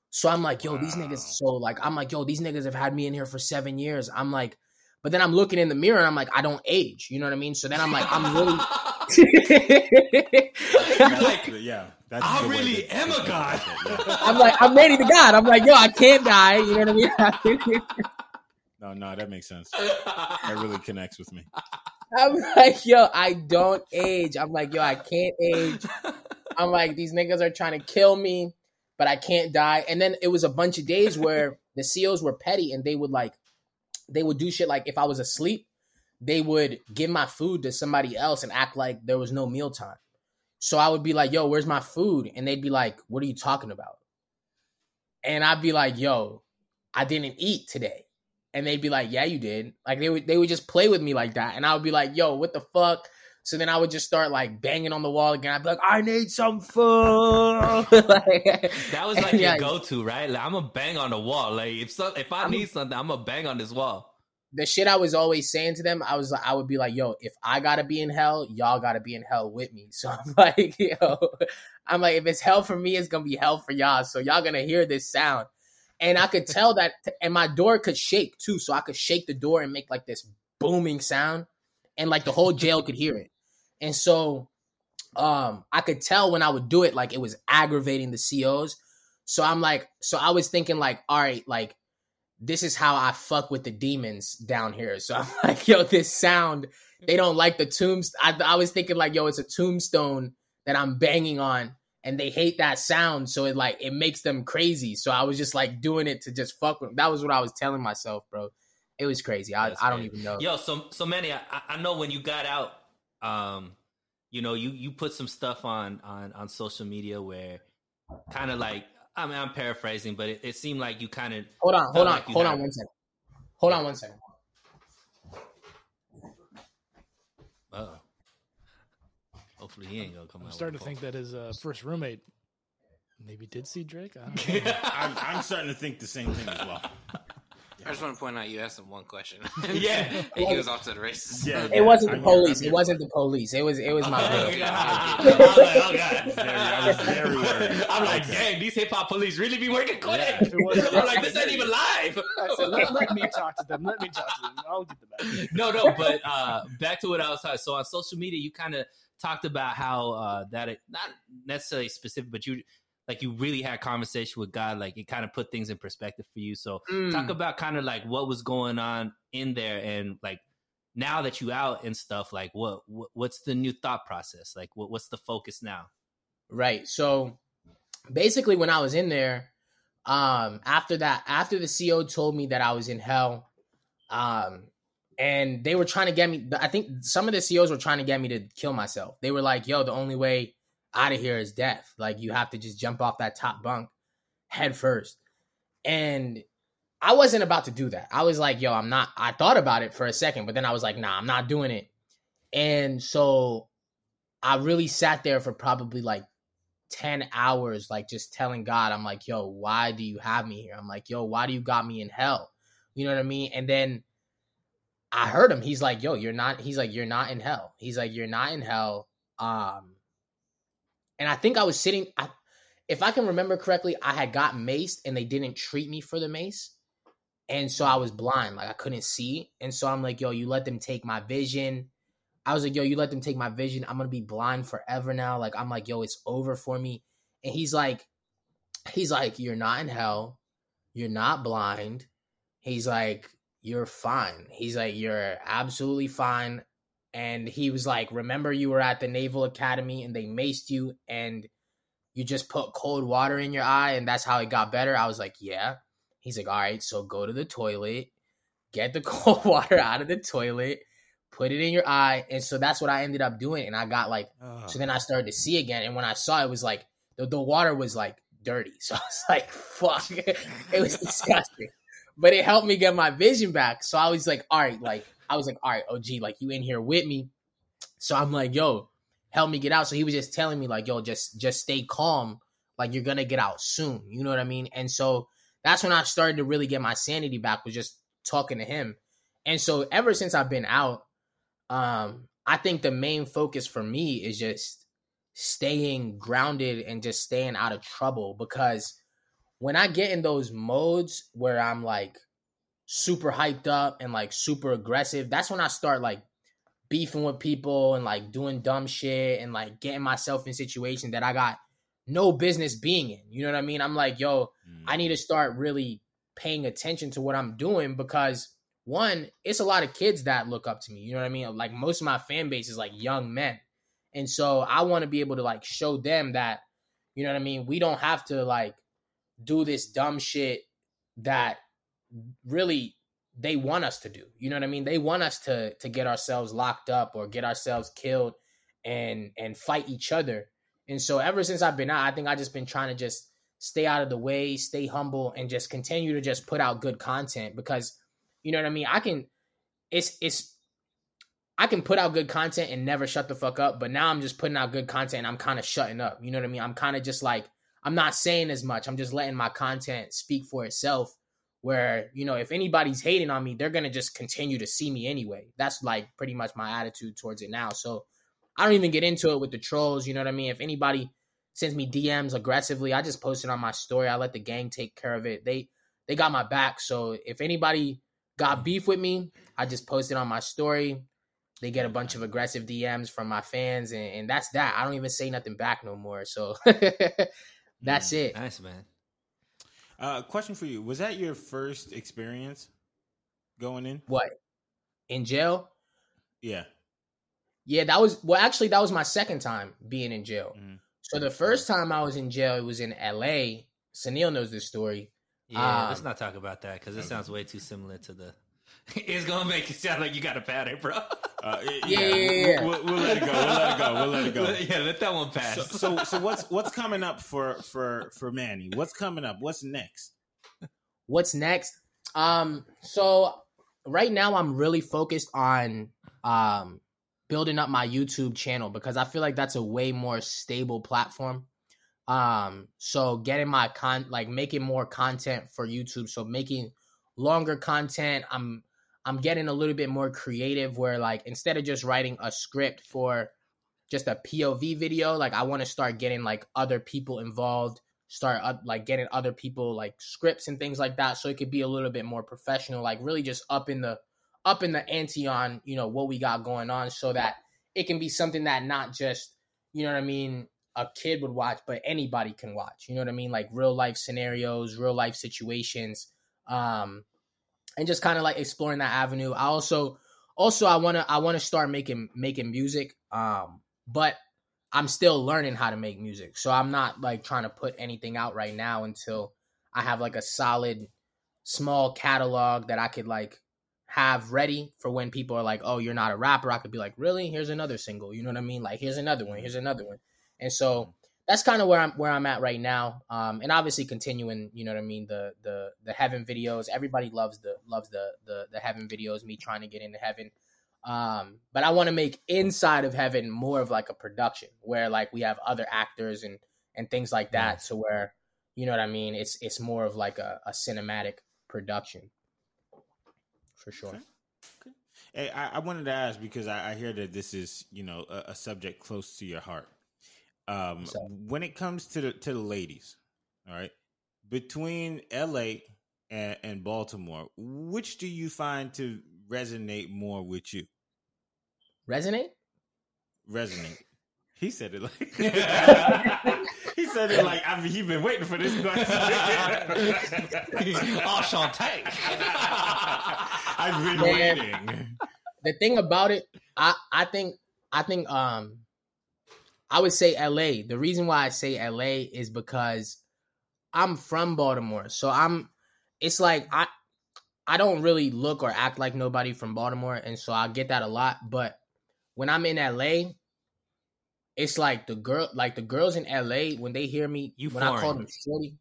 So I'm like, yo, these niggas. So like, I'm like, yo, these niggas have had me in here for seven years. I'm like, but then I'm looking in the mirror, and I'm like, I don't age. You know what I mean? So then I'm like, I'm really. That's- like, yeah, that's I the way really to- am a god. look at it, yeah. I'm like, I'm ready to God. I'm like, yo, I can't die. You know what I mean? No, no, that makes sense. That really connects with me. I'm like, yo, I don't age. I'm like, yo, I can't age. I'm like, these niggas are trying to kill me, but I can't die. And then it was a bunch of days where the COs were petty and they would like, they would do shit like if I was asleep, they would give my food to somebody else and act like there was no meal time. So I would be like, yo, where's my food? And they'd be like, what are you talking about? And I'd be like, yo, I didn't eat today. And they'd be like, yeah, you did. Like they would they would just play with me like that. And I would be like, yo, what the fuck? So then I would just start like banging on the wall again. I'd be like, I need some food. like, That was like Yeah. your go-to, right? Like, I'm gonna bang on the wall. Like if so, if I I'm- need something, I'm gonna bang on this wall. the shit I was always saying to them, I was I would be like, yo, if I gotta be in hell, y'all gotta be in hell with me. So I'm like, yo, I'm like, if it's hell for me, it's gonna be hell for y'all. So y'all gonna hear this sound. And I could tell that and my door could shake too. So I could shake the door and make like this booming sound. And like the whole jail could hear it. And so um I could tell when I would do it, like it was aggravating the COs. So I'm like, so I was thinking like, all right, like this is how I fuck with the demons down here. So I'm like, yo, this sound, they don't like the tombs. I, I was thinking like, yo, it's a tombstone that I'm banging on and they hate that sound. So it like, it makes them crazy. So I was just like doing it to just fuck with them. That was what I was telling myself, bro. It was crazy. I, That's I don't great. even know. Yo, so so Manny. I, I know when you got out, um, you know, you you put some stuff on on on social media where kind of like I mean I'm paraphrasing, but it, it seemed like you kind of Hold on, hold on, like you hold on one second. Hold on one second. uh Hopefully he ain't gonna come. I'm starting to think that his uh, first roommate maybe did see Drake. I don't know. I'm, I'm starting to think the same thing as well. I just want to point out you asked him one question. Yeah. and he was off to the races. Yeah. It wasn't the I'm police. here. It wasn't the police. It was it was my Oh, girl. God. Girl. oh god! I was very worried. I'm like, Okay. dang, these hip hop police really be working quick. Yeah. If it wasn't- I'm like, this ain't even live. I said, let, let me talk to them. Let me talk to them. I'll get the back. no, no, but uh, back to what I was talking. So on social media, you kind of talked about how uh, that it, not necessarily specific, but you like you really had conversation with God. Like it kind of put things in perspective for you. So Mm. talk about kind of like what was going on in there, and like now that you out and stuff. Like what, what what's the new thought process? Like what, what's the focus now? Right. So basically when I was in there, um, after that, after the CO told me that I was in hell, um, and they were trying to get me, I think some of the COs were trying to get me to kill myself. They were like, yo, the only way out of here is death. Like you have to just jump off that top bunk head first. And I wasn't about to do that. I was like, yo, I'm not, I thought about it for a second, but then I was like, nah, I'm not doing it. And so I really sat there for probably like 10 hours, like just telling God, I'm like, yo, why do you have me here? I'm like, yo, why do you got me in hell? You know what I mean? And then I heard him. He's like, yo, you're not, he's like, you're not in hell. He's like, you're not in hell. Um, and I think I was sitting, I, if I can remember correctly, I had got maced and they didn't treat me for the mace. And so I was blind, like I couldn't see. And so I'm like, yo, you let them take my vision. I was like, yo, you let them take my vision. I'm gonna be blind forever now. Like, I'm like, yo, it's over for me. And he's like, he's like, you're not in hell. You're not blind. He's like, you're fine. He's like, you're absolutely fine. And he was like, remember you were at the Naval Academy and they maced you and you just put cold water in your eye and that's how it got better. I was like, yeah. He's like, all right, so go to the toilet, get the cold water out of the toilet, put it in your eye. And so that's what I ended up doing. And I got like, so then I started to see again. And when I saw it, it was like, the, the water was like dirty. So I was like, fuck. it was disgusting. But it helped me get my vision back. So I was like, all right, like, I was like, all right, OG, like, you in here with me. So I'm like, yo, help me get out. So he was just telling me, like, yo, just just stay calm. Like, you're gonna get out soon. You know what I mean? And so that's when I started to really get my sanity back, was just talking to him. And so ever since I've been out, um, I think the main focus for me is just staying grounded and just staying out of trouble because when I get in those modes where I'm like super hyped up and like super aggressive, that's when I start like beefing with people and like doing dumb shit and like getting myself in situations that I got no business being in. You know what I mean? I'm like, yo, I need to mm. start really paying attention to what I'm doing because one, it's a lot of kids that look up to me. You know what I mean? Like most of my fan base is like young men. And so I want to be able to like show them that, you know what I mean? We don't have to like do this dumb shit that really they want us to do. You know what I mean? They want us to to get ourselves locked up or get ourselves killed and and fight each other. And so ever since I've been out, I think I just been trying to just stay out of the way, stay humble, and just continue to just put out good content because you know what I mean? I can it's it's I can put out good content and never shut the fuck up, but now I'm just putting out good content I'm kind of shutting up. You know what I mean? I'm kind of just like I'm not saying as much. I'm just letting my content speak for itself where, you know, if anybody's hating on me, they're going to just continue to see me anyway. That's like pretty much my attitude towards it now. So I don't even get into it with the trolls, you know what I mean? If anybody sends me DMs aggressively, I just post it on my story. I let the gang take care of it. They they got my back. So if anybody got beef with me, I just post it on my story. They get a bunch of aggressive DMs from my fans, and, and that's that. I don't even say nothing back no more. So that's mm, it. Nice man. Uh, question for you: Was that your first experience going in? What in jail? Yeah. Yeah, that was well. Actually, that was my second time being in jail. Mhm. So the first time I was in jail, it was in L.A. Sunil knows this story. Yeah, let's Um, not talk about that because it sounds way too similar to the. it's gonna make it sound like you got a pattern, bro. Uh, yeah, Yeah, yeah, yeah. We'll, we'll let it go. We'll let it go. We'll let it go. yeah, let that one pass. So, so, so what's what's coming up for for for Manny? What's coming up? What's next? What's next? Um, so right now I'm really focused on um building up my YouTube channel because I feel like that's a way more stable platform. Um, so getting my con like making more content for YouTube, so making longer content. I'm I'm getting a little bit more creative where like instead of just writing a script for just a POV video, like I want to start getting like other people involved, start up like getting other people like scripts and things like that so it could be a little bit more professional, like really just up in the up in the ante on, you know, what we got going on so that it can be something that not just, you know what I mean, a kid would watch, but anybody can watch. You know what I mean? Like real life scenarios, real life situations. Um and just kind of like exploring that avenue. I also also I want to I want to start making making music um but I'm still learning how to make music. So I'm not like trying to put anything out right now until I have like a solid small catalog that I could like have ready for when people are like, "Oh, you're not a rapper." I could be like, "Really? Here's another single." You know what I mean? Like, here's another one. Here's another one. And so that's kind of where I'm where I'm at right now. Um, and obviously continuing, you know what I mean, the the the heaven videos. Everybody loves the loves the the the heaven videos. Me trying to get into heaven. Um, but I want to make inside of heaven more of like a production where like we have other actors and and things like that. So where you know what I mean, it's it's more of like a, a cinematic production for sure. Okay. Okay. Hey, I, I wanted to ask because I, I hear that this is you know a, a subject close to your heart. Um, So- when it comes to the to the ladies, all right, between L.A. and, and Baltimore, which do you find to resonate more with you? Resonate? Resonate. He said it like he said it like I mean he been waiting for this question. Enchanté. I've been Man. waiting. the thing about it, I I think I think um I would say LA. The reason why I say LA is because I'm from Baltimore. So I'm it's like I I don't really look or act like nobody from Baltimore and so I get that a lot, but when I'm in LA, it's like the girl like the girls in LA when they hear me You when I call them shorty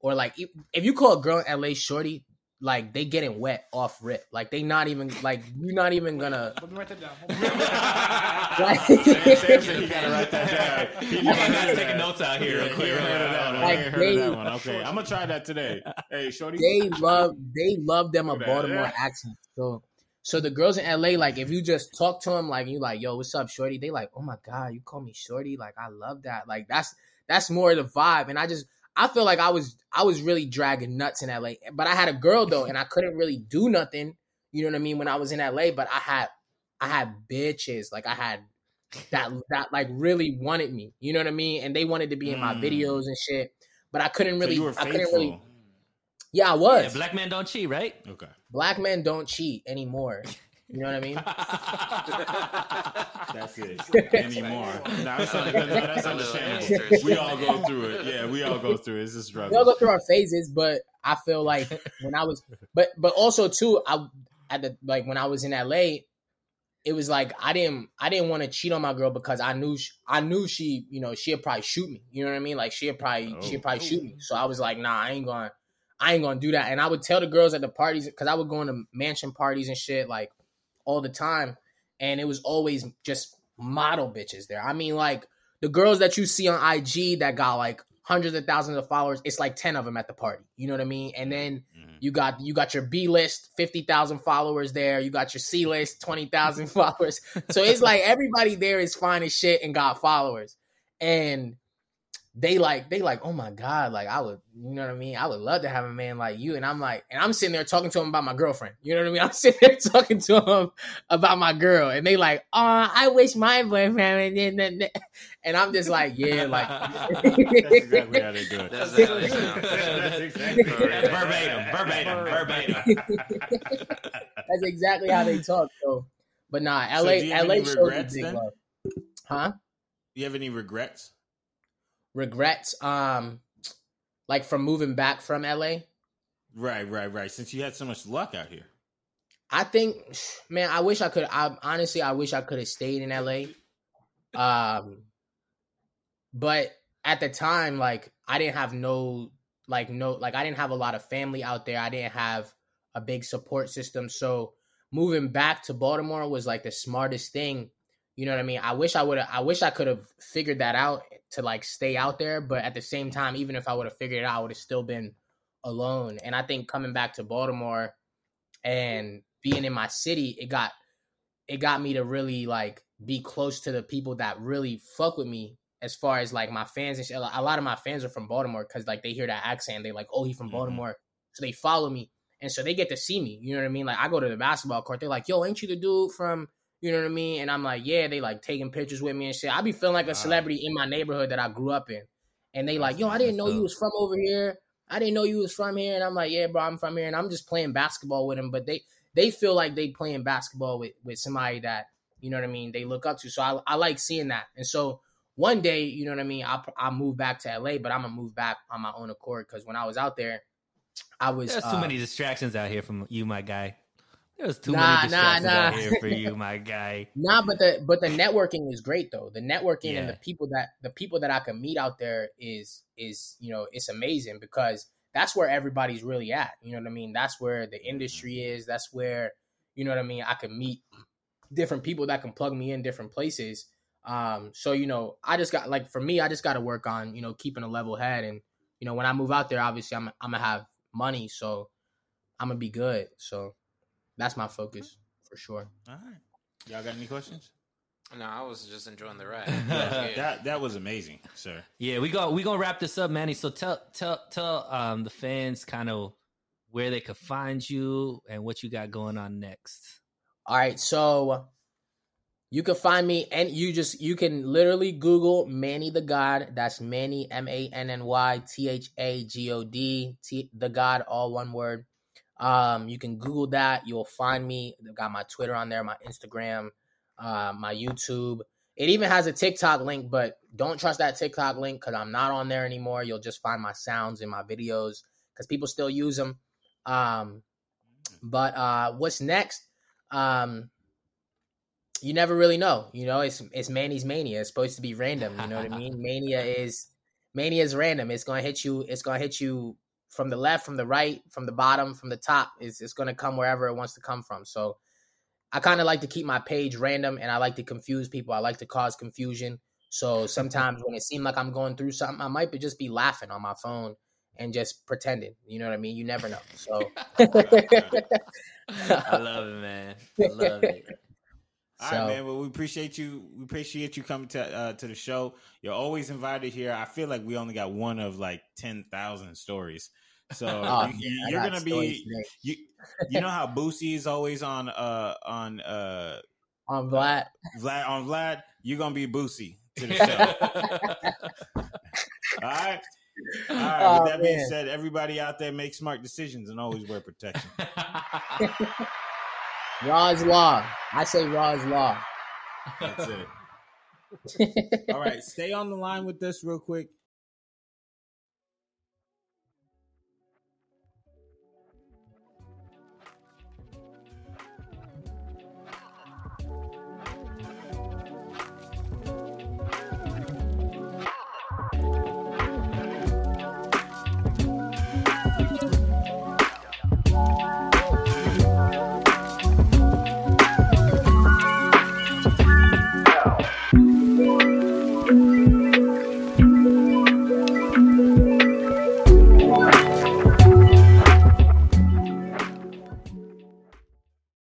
or like if, if you call a girl in LA shorty like they getting wet off rip. Like they not even like you're not even gonna Let me write that down. Like- Sam said gotta write that down. He never heard of taking notes out here. Yeah, real quick. heard of that one. Like, I heard that one. Okay, I'm gonna try that today. Hey, shorty. they love they love them a Look at that, Baltimore yeah. accent. So so the girls in LA, like if you just talk to them, like you like, yo, what's up, shorty? They like, oh my god, you call me shorty? Like I love that. Like that's that's more the vibe. And I just I feel like I was I was really dragging nuts in LA, but I had a girl though, and I couldn't really do nothing. You know what I mean? When I was in LA, but I had I had bitches, like I had that that like really wanted me. You know what I mean? And they wanted to be in my Mm. videos and shit. But I couldn't So really. you were I couldn't really. Yeah, I was. Yeah, black men don't cheat, right? Okay. black men don't cheat anymore. You know what I mean? That's it. Anymore. No, that's, not, that's understandable. We all go through it. Yeah, we all go through it. It's a we all go through our phases, but I feel like when I was, but but also too, I at the like when I was in LA, it was like I didn't I didn't want to cheat on my girl because I knew she, I knew she you know she'd probably shoot me. You know what I mean? Like she'd probably Oh. she'd probably shoot me. So I was like, nah, I ain't going. to I ain't gonna do that. And I would tell the girls at the parties because I would go into mansion parties and shit like all the time, and it was always just model bitches there. I mean, like the girls that you see on IG that got like hundreds of thousands of followers, it's like ten of them at the party. You know what I mean? And then Mhm. you got you got your B list, fifty thousand followers there. You got your C list, twenty thousand followers. So it's like everybody there is fine as shit and got followers, and they like they like oh my god like I would you know what I mean I would love to have a man like you and I'm like and I'm sitting there talking to him about my girlfriend you know what I mean I'm sitting there talking to him about my girl and they like oh I wish my boyfriend and and I'm just like yeah like That's exactly how they do it. That's how they. That's exactly verbatim, verbatim, verbatim. that's exactly how they talk so but nah So LA do you have LA any shows me regrets big then? love huh You have any regrets? Regrets um like from moving back from LA Right, right, right. Since you had so much luck out here. I think, man, I wish I could. I honestly, I wish I could have stayed in LA. Um, but at the time, like, I didn't have no, like, no, like, I didn't have a lot of family out there. I didn't have a big support system. So moving back to Baltimore was like the smartest thing. You know what I mean? I wish I would have. I wish I could have figured that out to like stay out there. But at the same time, even if I would have figured it out, I would have still been alone. And I think coming back to Baltimore and being in my city, it got it got me to really like be close to the people that really fuck with me as far as like my fans and shit. A lot of my fans are from Baltimore because like they hear that accent, they like, oh, he from Mhm. Baltimore, so they follow me, and so they get to see me. You know what I mean? Like I go to the basketball court, they're like, yo, ain't you the dude from? You know what I mean? And I'm like, yeah. They like taking pictures with me and shit. I be feeling like a celebrity in my neighborhood that I grew up in, and they like, yo, I didn't know you was from over here. I didn't know you was from here, and I'm like, yeah, bro, I'm from here, and I'm just playing basketball with them. But they they feel like they playing basketball with with somebody that you know what I mean they look up to. So I I like seeing that, and so one day, you know what I mean, I I move back to LA, but I'm gonna move back on my own accord because when I was out there, I was There's uh, too many distractions out here from you, my guy. There's too Nah, many nah, distractions nah. out here for you, my guy. Nah, but the but the networking is great though. The networking and the people that the people that I can meet out there is is you know it's amazing because that's where everybody's really at. You know what I mean? That's where the industry is. That's where you know what I mean. I can meet different people that can plug me in different places. Um, so you know, I just got like for me, I just got to work on you know keeping a level head, and you know when I move out there, obviously I'm I'm gonna have money, so I'm gonna be good. So that's my focus for sure. All right. Y'all got any questions? No, I was just enjoying the ride. Yeah, Yeah. that that was amazing, sir. Yeah, we go we gonna wrap this up, Manny. So tell tell tell um the fans kind of where they could find you and what you got going on next. All right, so you can find me and you just you can literally Google Manny ThaGod. That's Manny M A N N Y T H A G O D T the God, all one word. Um, you can Google that. You'll find me. I've got my Twitter on there, my Instagram, uh, my YouTube. It even has a TikTok link, but don't trust that TikTok link because I'm not on there anymore. You'll just find my sounds in my videos because people still use them. Um, but uh, what's next? Um, you never really know. You know, it's it's Manny's mania. It's supposed to be random. You know what I mean? Mania is mania is random. It's gonna hit you. It's gonna hit you from the left, from the right, from the bottom, from the top. It's it's gonna come wherever it wants to come from. So I kind of like to keep my page random, and I like to confuse people. I like to cause confusion. So sometimes when it seems like I'm going through something, I might just be laughing on my phone and just pretending. You know what I mean? You never know. So I love it, man. I love it. All So- right, man. Well, we appreciate you. We appreciate you coming to uh, to the show. You're always invited here. I feel like we only got one of like ten thousand stories. So Oh, you, man, you're gonna be you. You know how Boosie is always on uh on uh on Vlad. Vlad on Vlad. You're gonna be Boosie to the show. All right. All right. Oh, With that being said, everybody out there make smart decisions and always wear protection. Raw is law. I say raw is law. That's it. All right. Stay on the line with this real quick.